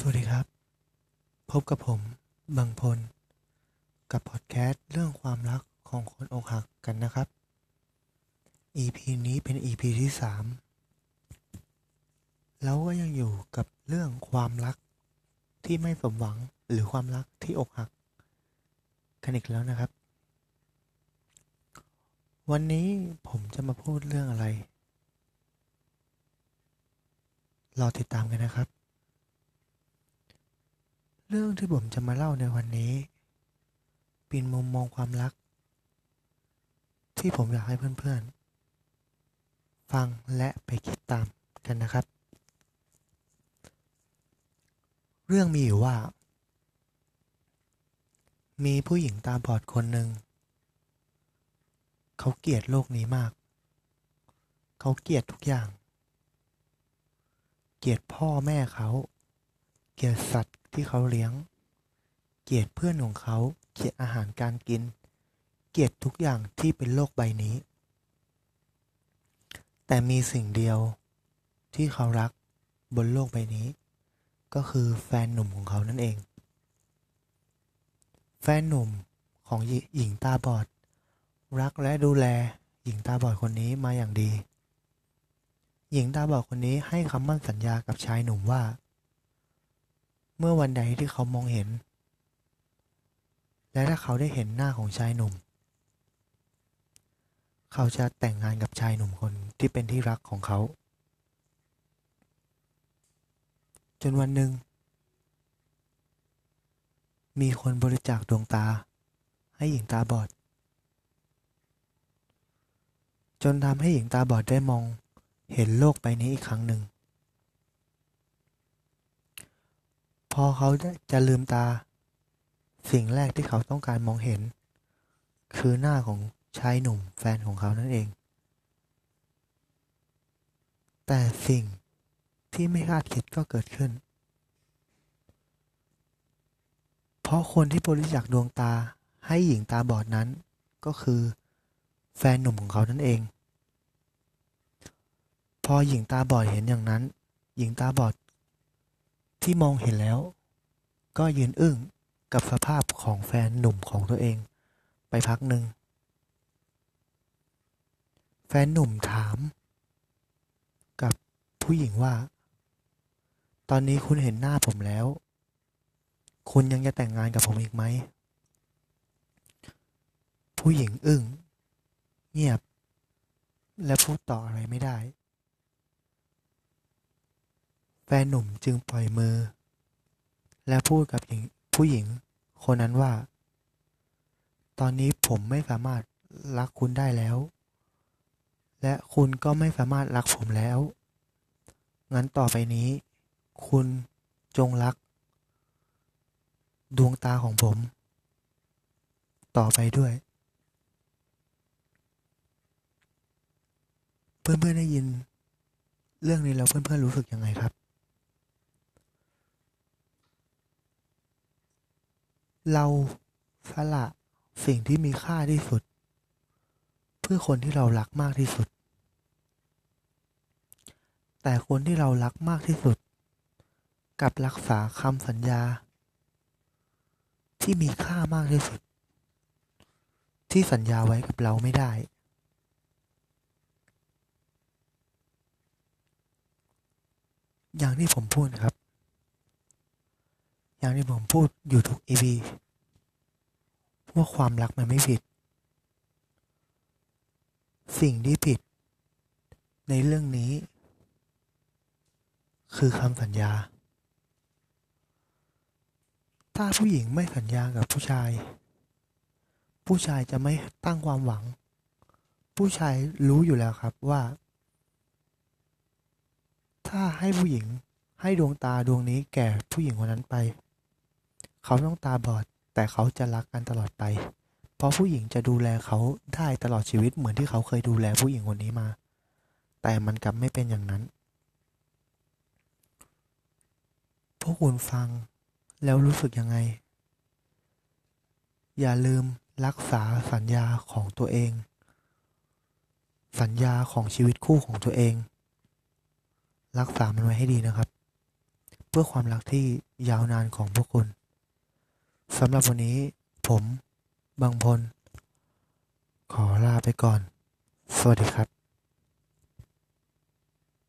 สวัสดีครับ พบกับผมบางพล กับพอดแคสต์เรื่องความรักของคนอกหักกันนะครับ EP นี้เป็น EP ที่สามเราก็ยังอยู่กับเรื่องความรักที่ไม่สมหวังหรือความรักที่อกหักกันอีกแล้วนะครับ วันนี้ผมจะมาพูดเรื่องอะไรรอติดตามกันนะครับ เรื่องที่ผมจะมาเล่าในวันนี้ เป็นมุมมองความรัก ที่ผมอยากให้เพื่อนๆ ฟังและไปคิดตามกันนะครับ เรื่องมีอยู่ว่า มีผู้หญิงตาบอดคนหนึ่ง เขาเกลียดโลกนี้มาก เขาเกลียดทุกอย่าง เกลียดพ่อแม่เขา เกลียดสัตว ที่เขาเลี้ยง เกลียดเพื่อนของเขา เกลียดอาหารการกิน เกลียดทุกอย่างที่เป็นโลกใบนี้ แต่มีสิ่งเดียวที่เขารักบนโลกใบนี้ ก็คือแฟนหนุ่มของเขานั่นเอง แฟนหนุ่มของหญิงตาบอด รักและดูแลหญิงตาบอดคนนี้มาอย่างดี หญิงตาบอดคนนี้ให้คำมั่นสัญญากับชายหนุ่มว่า เมื่อวันใดที่เขามองเห็น และถ้าเขาได้เห็นหน้าของชายหนุ่ม เขาจะแต่งงานกับชายหนุ่มคนที่เป็นที่รักของเขา จนวันหนึ่ง มีคนบริจาคดวงตา ให้หญิงตาบอด จนทำให้หญิงตาบอดได้มองเห็นโลกใบนี้อีกครั้งหนึ่ง พ อเขาจะลืมตา สิ่งแรกที่เขาต้องการมองเห็น คือหน้าของชายหนุ่มแฟนของเขานั่นเอง แต่สิ่งที่ไม่คาดคิดก็เกิดขึ้น เพราะคนที่บริจาคดวงตาให้หญิงตาบอดนั้นก็คือ แฟนหนุ่มของเขานั่นเอง พอหญิงตาบอดเห็นอย่างนั้น หญิงตาบอด ที่มองเห็นแล้ว ก็ยืนอึ้งกับสภาพของแฟนหนุ่มของตัวเอง ไปพักหนึ่ง แฟนหนุ่มถาม กับผู้หญิงว่า ตอนนี้คุณเห็นหน้าผมแล้ว คุณยังจะแต่งงานกับผมอีกไหม ผู้หญิงอึ้ง เงียบ และพูดต่ออะไรไม่ได้ แฟนหนุ่มจึงปล่อยมือ และพูดกับหญิงผู้หญิงคนนั้นว่า ตอนนี้ผมไม่สามารถรักคุณได้แล้ว และคุณก็ไม่สามารถรักผมแล้ว งั้นต่อไปนี้ คุณจงรัก ดวงตาของผม ต่อไปด้วย เพื่อนๆได้ยิน เรื่องนี้แล้วเพื่อนๆรู้สึกยังไงครับ เราสละสิ่งที่มีค่าที่สุด เพื่อคนที่เรารักมากที่สุด แต่คนที่เรารักมากที่สุดกับรักษาคำสัญญา ที่มีค่ามากที่สุด ที่สัญญาไว้กับเราไม่ได้ อย่างที่ผมพูดครับ อย่างที่ผมพูดอยู่ทุกอีพีว่าความรักมันไม่ผิด สิ่งที่ผิด ในเรื่องนี้ คือคำสัญญา ถ้าผู้หญิงไม่สัญญากับผู้ชาย ผู้ชายจะไม่ตั้งความหวัง ผู้ชายรู้อยู่แล้วครับว่า ถ้าให้ผู้หญิงให้ดวงตาดวงนี้แก่ผู้หญิงคนนั้นไป เขาต้องตาบอด แต่เขาจะรักกันตลอดไป เพราะผู้หญิงจะดูแลเขาได้ตลอดชีวิตเหมือนที่เขาเคยดูแลผู้หญิงคนนี้มา แต่มันกลับไม่เป็นอย่างนั้น พวกคุณฟังแล้วรู้สึกยังไง อย่าลืมรักษาสัญญาของตัวเอง สัญญาของชีวิตคู่ของตัวเอง รักษามันไว้ให้ดีนะครับ เพื่อความรักที่ยาวนานของพวกคุณ สำหรับวันนี้ผมบางพล ขอลาไปก่อน สวัสดีครับ